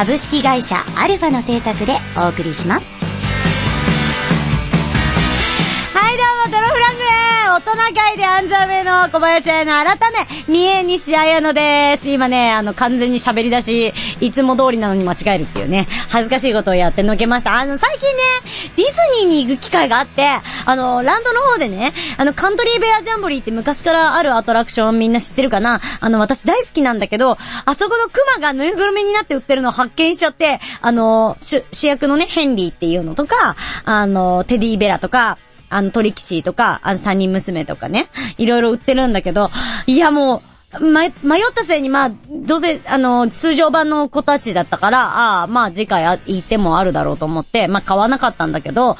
株式会社アルファの制作でお送りします。大人会で安座目の小林彩の改め、三重西彩乃です。今ね、あの、完全に喋り出し、いつも通りなのに間違えるっていうね、恥ずかしいことをやってのけました。あの、最近ね、ディズニーに行く機会があって、あの、ランドの方でね、あの、カントリーベアジャンボリーって昔からあるアトラクションみんな知ってるかな？あの、私大好きなんだけど、あそこのクマがぬいぐるみになって売ってるのを発見しちゃって、あの、主役のね、ヘンリーっていうのとか、あの、テディベラとか、あの、トリキシーとか、あの、三人娘とかね、いろいろ売ってるんだけど、いやもう、ま、迷ったせいに、まあ、どうせ、あの、通常版の子たちだったから、ああ、まあ、次回行ってもあるだろうと思って、まあ、買わなかったんだけど、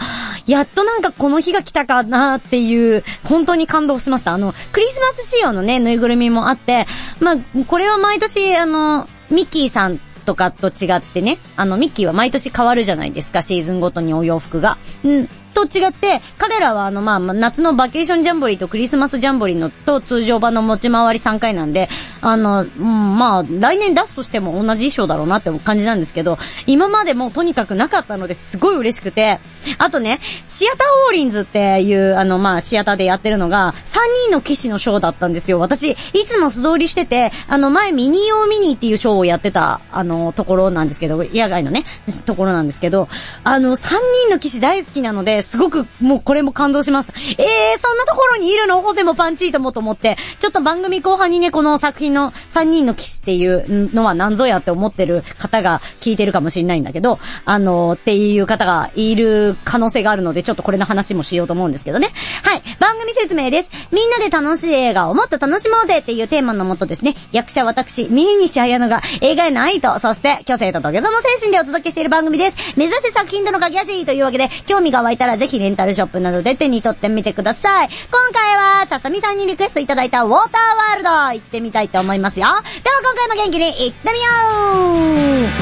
やっとなんかこの日が来たかなっていう、本当に感動しました。あの、クリスマス仕様のね、ぬいぐるみもあって、まあ、これは毎年、あの、ミッキーさんとかと違ってね、あの、ミッキーは毎年変わるじゃないですか、シーズンごとにお洋服が。うん、と違って、彼らはあの、まあ、夏のバケーションジャンボリーとクリスマスジャンボリーのと通常版の持ち回り3回なんで、あの、うん、まあ、来年出すとしても同じ衣装だろうなって感じなんですけど、今までもとにかくなかったのですごい嬉しくて、あとね、シアターオーリンズっていう、あの、まあ、シアターでやってるのが、3人の騎士のショーだったんですよ。私、いつも素通りしてて、あの、前ミニオーミニっていうショーをやってた、あの、ところなんですけど、野外のね、ところなんですけど、あの、3人の騎士大好きなので、すごく、もうこれも感動しました。ええー、そんなところにいるの？ホセもパンチートもと思って、ちょっと番組後半にね、この作品の3人の騎士っていうのは何ぞやって思ってる方が聞いてるかもしれないんだけど、あのー、っていう方がいる可能性があるので、ちょっとこれの話もしようと思うんですけどね。はい。番組説明です。みんなで楽しい映画をもっと楽しもうぜっていうテーマのもとですね、役者私、三西彩乃が映画への愛と、そして虚勢と土下座の精神でお届けしている番組です。目指せ作品との駆け足というわけで、興味が湧いたらぜひレンタルショップなどで手に取ってみてください。今回は、ささみさんにリクエストいただいたウォーターワールド行ってみたいと思いますよ。では今回も元気に行ってみよ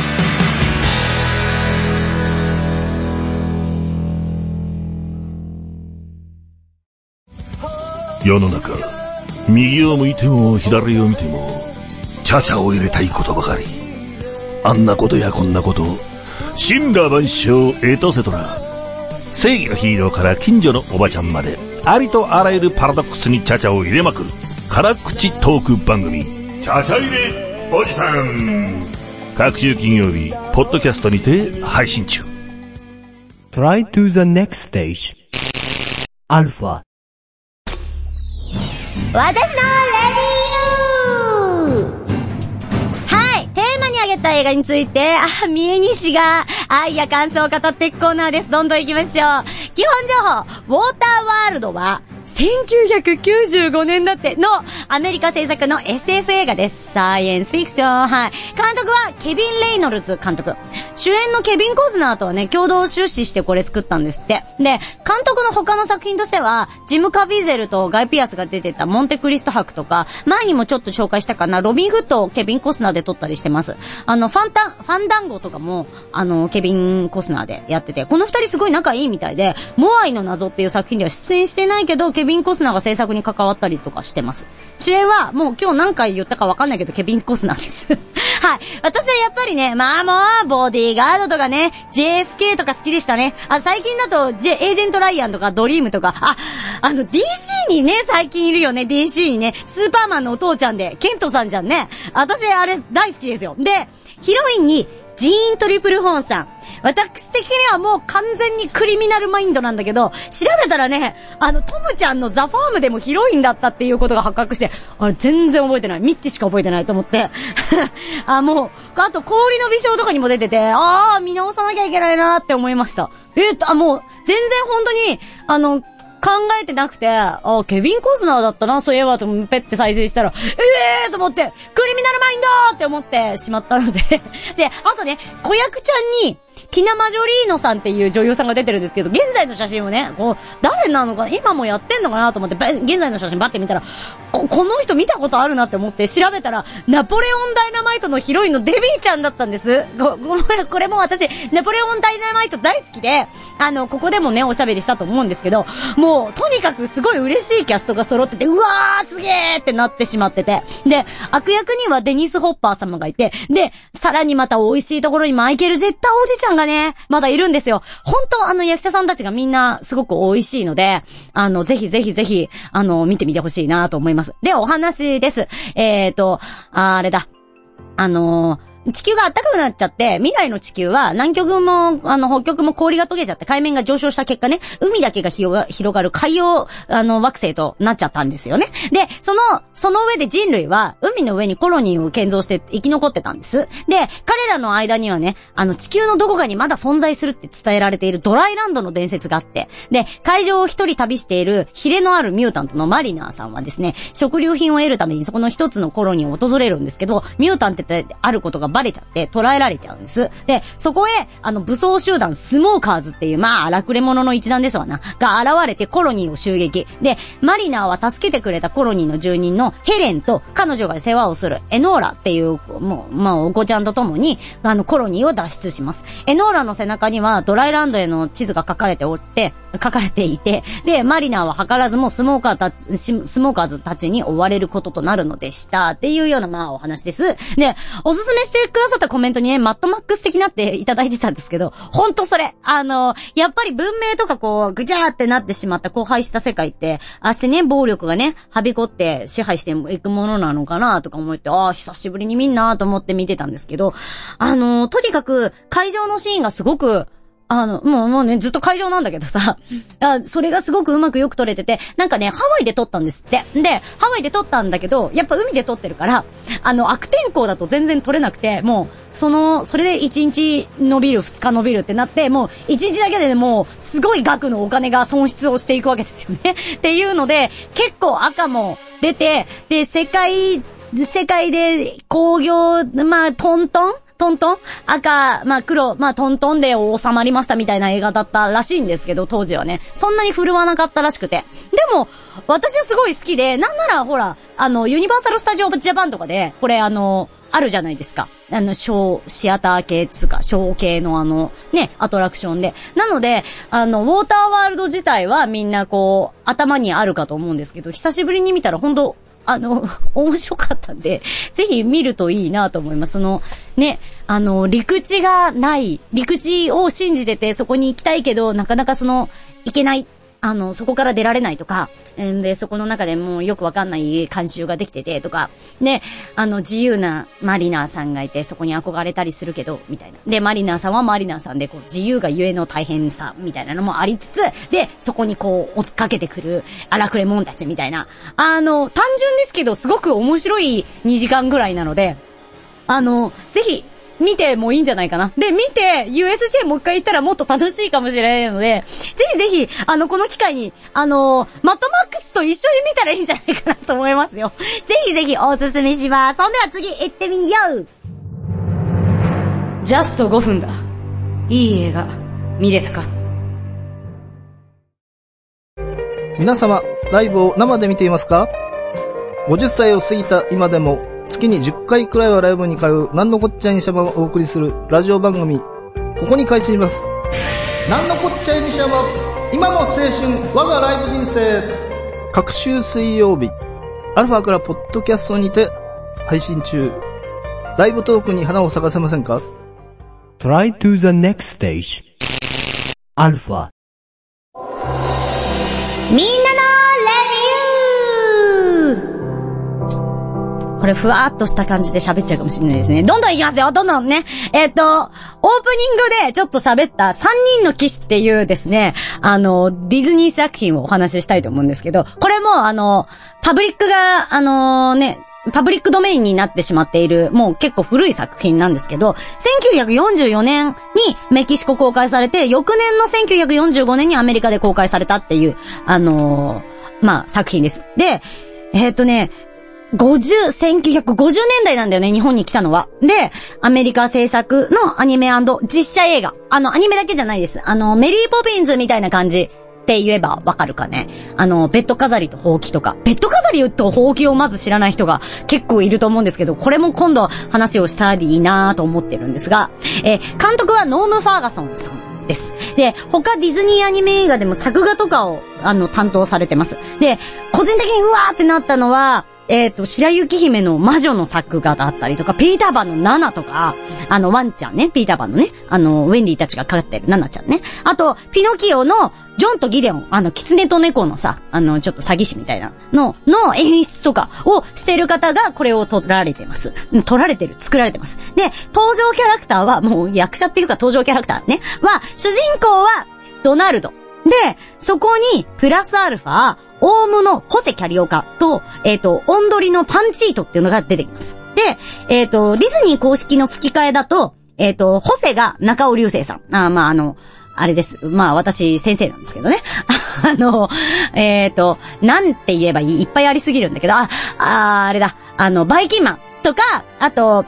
う世の中、右を向いても左を見ても、チャチャを入れたいことばかり。あんなことやこんなこと、神羅万象エトセトラ。正義のヒーローから近所のおばちゃんまで、ありとあらゆるパラドックスにチャチャを入れまくる、辛口トーク番組、チャチャ入れおじさん。各週金曜日、ポッドキャストにて配信中。Try to the next stage. アルファ。私のレビューげた映画について、あ、三重西が愛や感想を語っていくコーナーです。どんどん行きましょう。基本情報、ウォーターワールドは、1995年だってのアメリカ制作の SF 映画です。サイエンスフィクション。はい。監督はケビン・レイノルズ監督。主演のケビン・コズナーとはね、共同出資してこれ作ったんですって。で、監督の他の作品としては、ジム・カビゼルとガイ・ピアスが出てたモンテクリスト博とか、前にもちょっと紹介したかな、ロビン・フットをケビン・コスナーで撮ったりしてます。あの、ファンタン、ファンダンゴとかも、あの、ケビン・コスナーでやってて、この二人すごい仲いいみたいで、モアイの謎っていう作品では出演してないけど、ケビン・ビンコスナーが制作に関わったりとかしてます。主演は、もう今日何回言ったかわかんないけど、ケビン・コスナーです。はい。私はやっぱりね、まあもう、ボディーガードとかね、JFK とか好きでしたね。あ、最近だと、J、エージェント・ライアンとか、ドリームとか、あ、あの、DC にね、最近いるよね、DC にね、スーパーマンのお父ちゃんで、ケントさんじゃんね。私、あれ、大好きですよ。で、ヒロインに、ジーン・トリプルホーンさん。私的にはもう完全にクリミナルマインドなんだけど、調べたらね、あの、トムちゃんのザ・ファームでもヒロインだったっていうことが発覚して、あれ全然覚えてない。ミッチしか覚えてないと思って。あ、もう、あと氷の微笑とかにも出てて、ああ、見直さなきゃいけないなって思いました。えっと、あ、もう、全然本当に、あの、考えてなくて、あ、ケビン・コスナーだったな、そういえば、とペッて再生したら、ええーと思って、クリミナルマインドって思ってしまったので で、あとね、子役ちゃんに、ティナ・マジョリーノさんっていう女優さんが出てるんですけど、現在の写真をね、こう、誰なのか、今もやってんのかなと思って、現在の写真バッて見たら、ここの人見たことあるなって思って調べたら、ナポレオンダイナマイトのヒロインのデビーちゃんだったんです。ここれこれも私、ナポレオンダイナマイト大好きで、あの、ここでもね、おしゃべりしたと思うんですけど、もう、とにかくすごい嬉しいキャストが揃ってて、うわーすげーってなってしまってて。で、悪役にはデニス・ホッパー様がいて、で、さらにまた美味しいところにマイケル・ジェッターおじちゃんがね、まだいるんですよ。本当あの役者さんたちがみんなすごく美味しいので、あの、ぜひぜひぜひ、あの、見てみてほしいなと思います。で、お話です。えーと、あれだ。あのー地球が暖かくなっちゃって、未来の地球は南極も、あの、北極も氷が溶けちゃって海面が上昇した結果ね、海だけが広が広がる海洋、あの、惑星となっちゃったんですよね。で、その、その上で人類は、海の上にコロニーを建造して生き残ってたんです。で、彼らの間にはね、あの、地球のどこかにまだ存在するって伝えられているドライランドの伝説があって、で、海上を一人旅している、ヒレのあるミュータントのマリナーさんはですね、食料品を得るためにそこの一つのコロニーを訪れるんですけど、ミュータンってってあることがバレちゃって、捕らえられちゃうんです。で、そこへ、あの、武装集団スモーカーズっていう、まあ、荒くれ者の一団ですわな、が現れてコロニーを襲撃。で、マリナーは助けてくれたコロニーの住人のヘレンと彼女が世話をするエノーラっていう、もう、まあ、お子ちゃんと共に、あの、コロニーを脱出します。エノーラの背中にはドライランドへの地図が書かれておって、書かれていて、で、マリナーは図らずもスモーカーた、スモーカーズたちに追われることとなるのでした。っていうような、まあ、お話です。で、おすすめしてくださったコメントにね、マットマックス的なっていただいてたんですけど、ほんとそれ。あの、やっぱり文明とかこう、ぐちゃーってなってしまった荒廃した世界って、あしてね、暴力がね、はびこって支配していくものなのかなとか思って、ああ、久しぶりに見んなと思って見てたんですけど、あの、とにかく、会場のシーンがすごく、あの、もう、もうね、ずっと会場なんだけどさ、あそれがすごくうまくよく撮れてて、なんかね、ハワイで撮ったんですって。で、ハワイで撮ったんだけど、やっぱ海で撮ってるから、あの、悪天候だと全然撮れなくて、もう、その、それで1日伸びる、2日伸びるってなって、もう、1日だけでもう、すごい額のお金が損失をしていくわけですよね。っていうので、結構赤も出て、で、世界、世界で工業、まあ、トントントントン？赤、まあ黒、まあトントンで収まりましたみたいな映画だったらしいんですけど、当時はね。そんなに振るわなかったらしくて。でも、私はすごい好きで、なんならほら、あの、ユニバーサル・スタジオ・ジャパンとかで、これあの、あるじゃないですか。あの、ショー、シアター系つうか、ショー系のあの、ね、アトラクションで。なので、あの、ウォーターワールド自体はみんなこう、頭にあるかと思うんですけど、久しぶりに見たら本当あの、面白かったんで、ぜひ見るといいなと思います。その、ね、あの、陸地がない、陸地を信じててそこに行きたいけど、なかなかその、行けない。あの、そこから出られないとか、んで、そこの中でもうよくわかんない慣習ができててとか、で、あの、自由なマリナーさんがいて、そこに憧れたりするけど、みたいな。で、マリナーさんはマリナーさんで、こう、自由がゆえの大変さ、みたいなのもありつつ、で、そこにこう、追っかけてくる荒くれ者たちみたいな。あの、単純ですけど、すごく面白い2時間ぐらいなので、あの、ぜひ、見てもいいんじゃないかな。で、見て、USJ もう一回行ったらもっと楽しいかもしれないので、ぜひぜひ、あの、この機会に、あの、マットマックスと一緒に見たらいいんじゃないかなと思いますよ。ぜひぜひおすすめします。そんでは次行ってみようジャスト5分だ。いい映画、見れたか皆様、ライブを生で見ていますか ?50 歳を過ぎた今でも、月に10回くらいはライブに通う、なんのこっちゃいにしゃばをお送りするラジオ番組、ここに開始します。なんのこっちゃいにしゃば、今の青春、我がライブ人生。各週水曜日、アルファからポッドキャストにて配信中。ライブトークに花を咲かせませんか？Try to the next stage. Alpha. みんなこれふわーっとした感じで喋っちゃうかもしれないですね。どんどんいきますよどんどんね。えっ、と、オープニングでちょっと喋った3人の騎士っていうですね、あの、ディズニー作品をお話ししたいと思うんですけど、これもあの、パブリックが、あのね、パブリックドメインになってしまっている、もう結構古い作品なんですけど、1944年にメキシコ公開されて、翌年の1945年にアメリカで公開されたっていう、あのーまあ、作品です。で、えっ、とね、50、1950年代なんだよね、日本に来たのは。で、アメリカ制作のアニメ実写映画。あの、アニメだけじゃないです。あの、メリーポピンズみたいな感じ。って言えばわかるかね。あの、ベッド飾りとほうきとか。ベッド飾りとほうきをまず知らない人が結構いると思うんですけど、これも今度話をしたりいいなと思ってるんですが、え、監督はノーム・ファーガソンさん。です。で、他ディズニーアニメ映画でも作画とかを、あの、担当されてます。で、個人的にうわーってなったのは、えっ、ー、と、白雪姫の魔女の作画だったりとか、ピーターパンのナナとか、あの、ワンちゃんね、ピーターパンのね、あの、ウェンディたちがかかってるナナちゃんね。あと、ピノキオのジョンとギデオン、あの、キツネと猫のさ、あの、ちょっと詐欺師みたいなの、の演出とかをしてる方がこれを撮られてます。撮られてる、作られてます。で、登場キャラクターは、もう役者っていうか登場キャラクターね、は、主人公は、ドナルド。で、そこに、プラスアルファ、オウムのホセキャリオカと、えっ、ー、と、オンドリのパンチートっていうのが出てきます。で、えっ、ー、と、ディズニー公式の吹き替えだと、えっ、ー、と、ホセが中尾流星さん。あまあ、あの、あれです。まあ私先生なんですけどね。あの、えっ、と、なんて言えばいい？いっぱいありすぎるんだけど、あ、ああれだ。あの、バイキンマンとか、あと、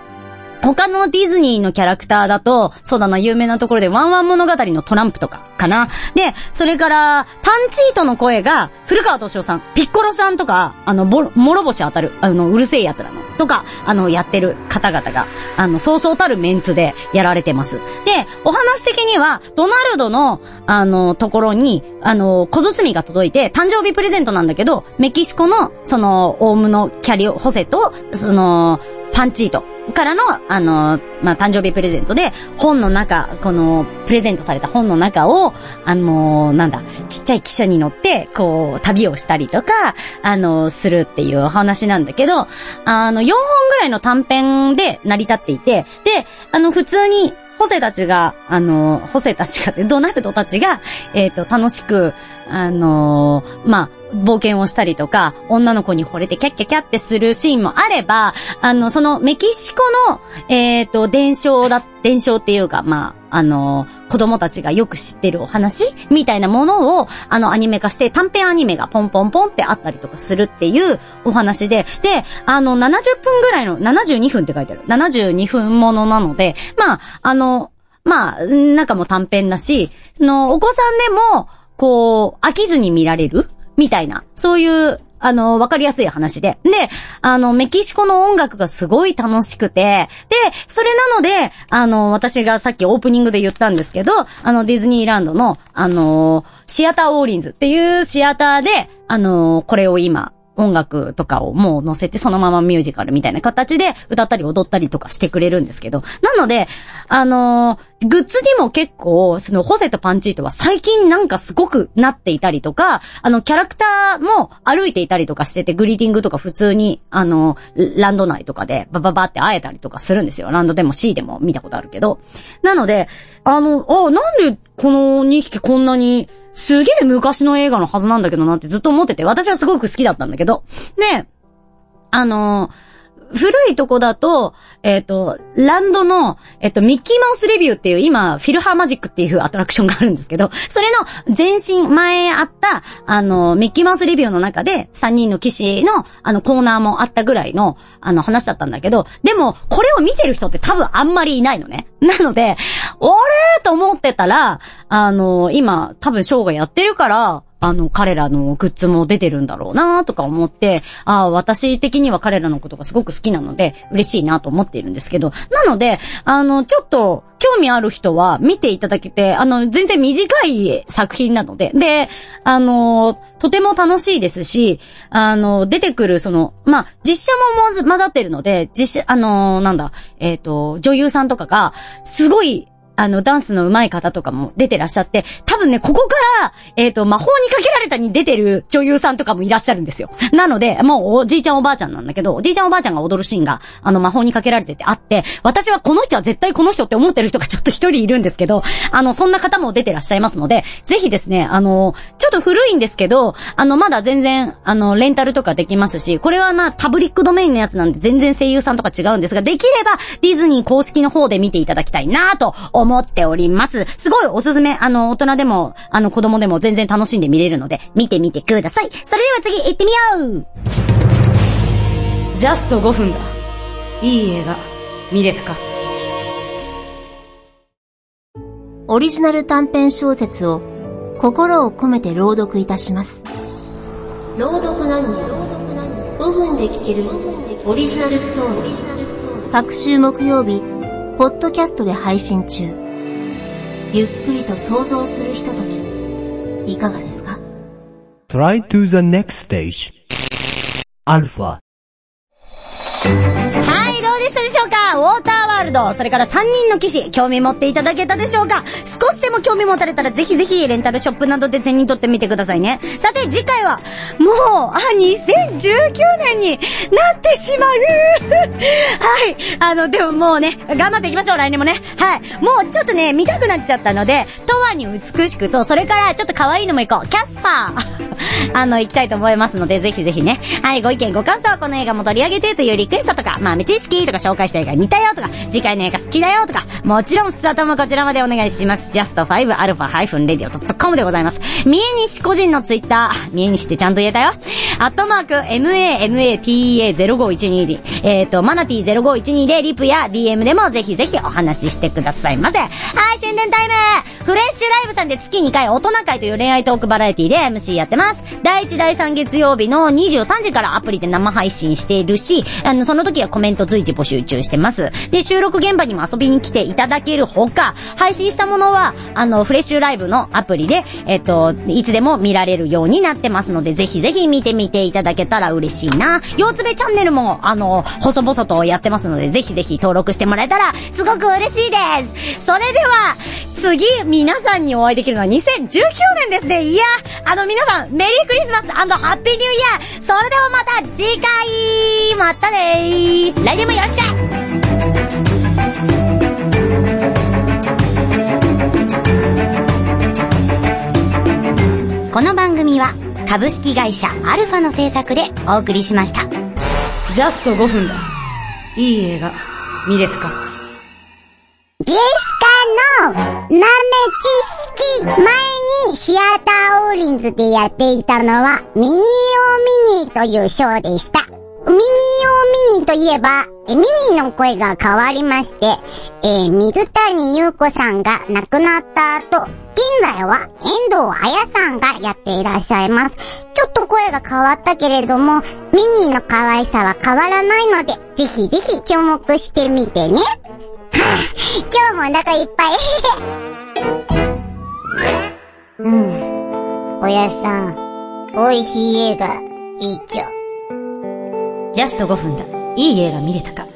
他のディズニーのキャラクターだと、そうだな、有名なところでワンワン物語のトランプとかかな。で、それから、パンチートの声が、古川敏夫さん、ピッコロさんとか、あの、ボもろ星当たる、あの、うるせえ奴らの、とか、あの、やってる方々が、あの、そうそうたるメンツでやられてます。で、お話的には、ドナルドの、あの、ところに、あの、小包が届いて、誕生日プレゼントなんだけど、メキシコの、その、オウムのキャリオ、ホセと、その、パンチートからの、あの、まあ、誕生日プレゼントで、本の中、この、プレゼントされた本の中を、あの、なんだ、ちっちゃい汽車に乗って、こう、旅をしたりとか、あの、するっていうお話なんだけど、あの、4本ぐらいの短編で成り立っていて、で、あの、普通に、ホセたちが、あの、ホセたちが、ドナルドたちが、えっ、ー、と、楽しく、あのま、冒険をしたりとか、女の子に惚れてキャッキャキャってするシーンもあれば、あの、そのメキシコの、えっ、ー、と、伝承だ、伝承っていうか、まあ、あの、子供たちがよく知ってるお話みたいなものを、あの、アニメ化して短編アニメがポンポンポンってあったりとかするっていうお話で、で、あの、70分ぐらいの、72分って書いてある。72分ものなので、まあ、あの、まあ、中も短編だし、その、お子さんでも、こう、飽きずに見られるみたいな、そういう、あの、わかりやすい話で。で、あの、メキシコの音楽がすごい楽しくて、で、それなので、あの、私がさっきオープニングで言ったんですけど、あの、ディズニーランドの、あの、シアターオーリンズっていうシアターで、あの、これを今、音楽とかをもう載せてそのままミュージカルみたいな形で歌ったり踊ったりとかしてくれるんですけど。なので、あの、グッズにも結構、そのホセとパンチートは最近なんかすごくなっていたりとか、あの、キャラクターも歩いていたりとかしてて、グリーティングとか普通に、あの、ランド内とかでバババって会えたりとかするんですよ。ランドでも C でも見たことあるけど。なので、あの、あ、なんでこの2匹こんなにすげえ昔の映画のはずなんだけどなってずっと思ってて、私はすごく好きだったんだけど。で、あのー古いとこだと、えっ、ー、と、ランドの、えっ、ー、と、ミッキーマウスレビューっていう、今、フィルハーマジックっていうアトラクションがあるんですけど、それの前身、前あった、あの、ミッキーマウスレビューの中で、3人の騎士の、あの、コーナーもあったぐらいの、あの、話だったんだけど、でも、これを見てる人って多分あんまりいないのね。なので、あれ？と思ってたら、あの、今、多分ショーがやってるから、あの、彼らのグッズも出てるんだろうなとか思って、ああ、私的には彼らのことがすごく好きなので、嬉しいなと思っているんですけど、なので、あの、ちょっと、興味ある人は見ていただけて、あの、全然短い作品なので、で、あの、とても楽しいですし、あの、出てくる、その、まあ、実写も混ざってるので、実写、あの、なんだ、えっ、ー、と、女優さんとかが、すごい、あの、ダンスの上手い方とかも出てらっしゃって、多分ね、ここから、えっ、ー、と、魔法にかけられたに出てる女優さんとかもいらっしゃるんですよ。なので、もうおじいちゃんおばあちゃんなんだけど、おじいちゃんおばあちゃんが踊るシーンが、あの、魔法にかけられててあって、私はこの人は絶対この人って思ってる人がちょっと一人いるんですけど、あの、そんな方も出てらっしゃいますので、ぜひですね、あの、ちょっと古いんですけど、あの、まだ全然、あの、レンタルとかできますし、これはな、パブリックドメインのやつなんで全然声優さんとか違うんですが、できれば、ディズニー公式の方で見ていただきたいなと思っております。。すごいおすすめ。あの、大人でも、あの、子供でも全然楽しんで見れるので、見てみてください。それでは次行ってみようジャスト5分だ。いい映画、見れたかオリジナル短編小説を心を込めて朗読いたします。朗読何人5分で聞けるオリジナルストーリー。各週木曜日、ポッドキャストで配信中。ゆっくりと想像するひととき、いかがですか？Try to the next stage. Alpha. はい、どうでしたでしょうか？ウォーターワールド、それから3人の騎士、興味持っていただけたでしょうか？少しでも興味持たれたらぜひぜひレンタルショップなどで手に取ってみてくださいね。さて次回は、もう、あ、2019年になってしまう はい、あの、でももうね、頑張っていきましょう、来年もね。はい、もうちょっとね、見たくなっちゃったので、とわに美しくと、それからちょっと可愛いのも行こう。キャスパー あの、行きたいと思いますので、ぜひぜひね。はい、ご意見、ご感想、この映画も取り上げてというリクエストとか、豆知識とか紹介した映画似たよとか、次回の映画好きだよとか、もちろん、スタートもこちらまでお願いします。just5-radio.com でございます。三重西個人のツイッター、三重西ってちゃんと言えたよ。アットマーク、MAMATEA0512 で、えっ、と、マナティ0512でリプや DM でもぜひぜひお話ししてくださいませ。はい、宣伝タイムフレッシュライブさんで月2回大人会という恋愛トークバラエティで MC やってます。第1、第3月曜日の23時からアプリで生配信しているし、あの、その時はコメント随時募集中してます。で、収録現場にも遊びに来ていただけるほか、配信したものは、あの、フレッシュライブのアプリで、えっと、いつでも見られるようになってますので、ぜひぜひ見てみていただけたら嬉しいな。腰つべチャンネルも、あの、細々とやってますので、ぜひぜひ登録してもらえたら、すごく嬉しいです。それでは、次、皆さんにお会いできるのは2019年ですね。いや、あの皆さん、メリークリスマスハッピーニューイヤーそれではまた次回またねー来年もよろしくこの番組は株式会社アルファの制作でお送りしました。ジャスト5分だ。いい映画、見れたか豆知識前にシアターオーリンズでやっていたのはミニオミニというショーでした。ミニオミニといえば、ミニの声が変わりまして、えー水谷優子さんが亡くなった後、現在は遠藤彩さんがやっていらっしゃいます。ちょっと声が変わったけれども、ミニの可愛さは変わらないので、ぜひぜひ注目してみてね。今日もお腹いっぱい。うん。おやさん、美味しい映画、いいっちょ。ジャスト5分だ。いい映画見れたか